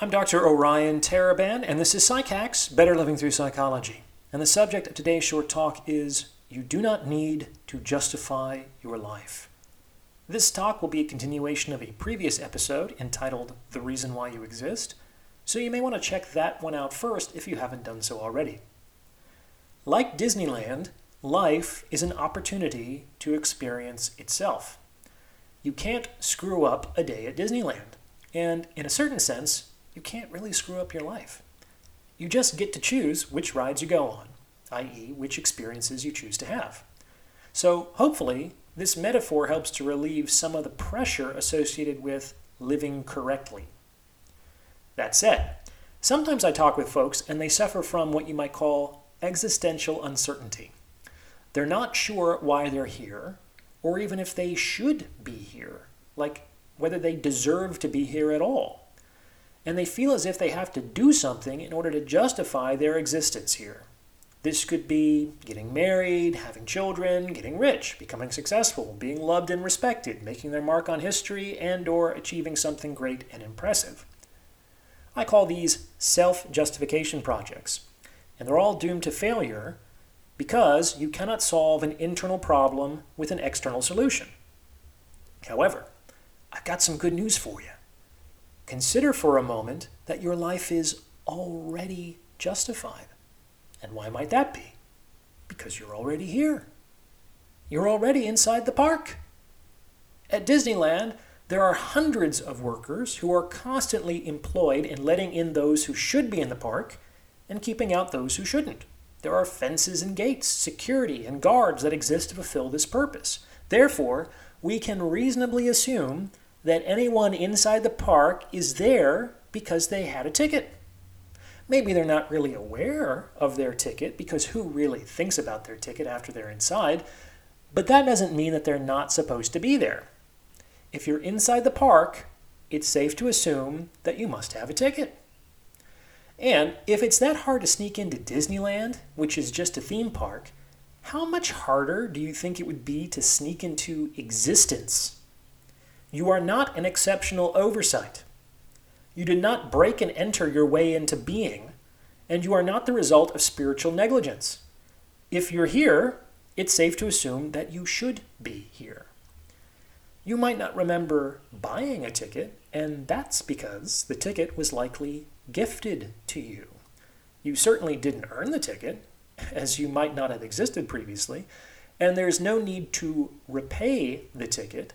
I'm Dr. Orion Taraban, and this is PsycHacks Better Living Through Psychology. And the subject of today's short talk is You Do Not Need to Justify Your Life. This talk will be a continuation of a previous episode entitled The Reason Why You Exist, so you may want to check that one out first if you haven't done so already. Like Disneyland, life is an opportunity to experience itself. You can't screw up a day at Disneyland, and in a certain sense, you can't really screw up your life. You just get to choose which rides you go on, i.e., which experiences you choose to have. So, hopefully, this metaphor helps to relieve some of the pressure associated with living correctly. That said, sometimes I talk with folks and they suffer from what you might call existential uncertainty. They're not sure why they're here, or even if they should be here, like whether they deserve to be here at all and they feel as if they have to do something in order to justify their existence here. This could be getting married, having children, getting rich, becoming successful, being loved and respected, making their mark on history, and or achieving something great and impressive. I call these self-justification projects, and they're all doomed to failure because you cannot solve an internal problem with an external solution. However, I've got some good news for you. Consider for a moment that your life is already justified. And why might that be? Because you're already here. You're already inside the park. At Disneyland, there are hundreds of workers who are constantly employed in letting in those who should be in the park and keeping out those who shouldn't. There are fences and gates, security, and guards that exist to fulfill this purpose. Therefore, we can reasonably assume that anyone inside the park is there because they had a ticket. Maybe they're not really aware of their ticket because who really thinks about their ticket after they're inside? But that doesn't mean that they're not supposed to be there. If you're inside the park, it's safe to assume that you must have a ticket. And if it's that hard to sneak into Disneyland, which is just a theme park, how much harder do you think it would be to sneak into existence? You are not an exceptional oversight. You did not break and enter your way into being, and you are not the result of spiritual negligence. If you're here, it's safe to assume that you should be here. You might not remember buying a ticket, and that's because the ticket was likely gifted to you. You certainly didn't earn the ticket, as you might not have existed previously, and there's no need to repay the ticket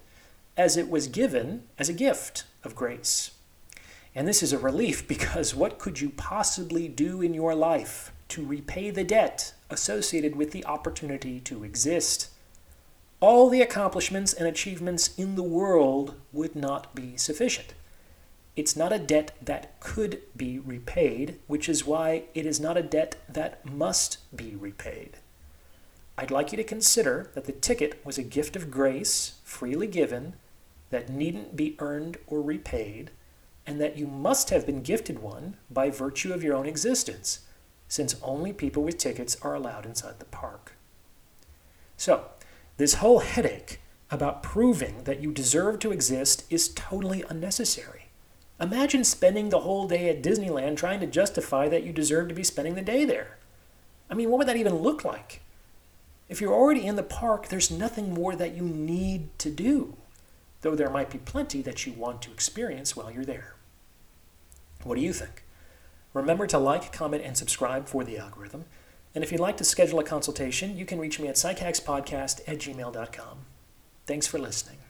as it was given as a gift of grace. And this is a relief because what could you possibly do in your life to repay the debt associated with the opportunity to exist? All the accomplishments and achievements in the world would not be sufficient. It's not a debt that could be repaid, which is why it is not a debt that must be repaid. I'd like you to consider that the ticket was a gift of grace, freely given, that needn't be earned or repaid, and that you must have been gifted one by virtue of your own existence, since only people with tickets are allowed inside the park. So, this whole headache about proving that you deserve to exist is totally unnecessary. Imagine spending the whole day at Disneyland trying to justify that you deserve to be spending the day there. I mean, what would that even look like? If you're already in the park, there's nothing more that you need to do though there might be plenty that you want to experience while you're there. What do you think? Remember to like, comment, and subscribe for the algorithm. And if you'd like to schedule a consultation, you can reach me at psychackspodcast at gmail.com. Thanks for listening.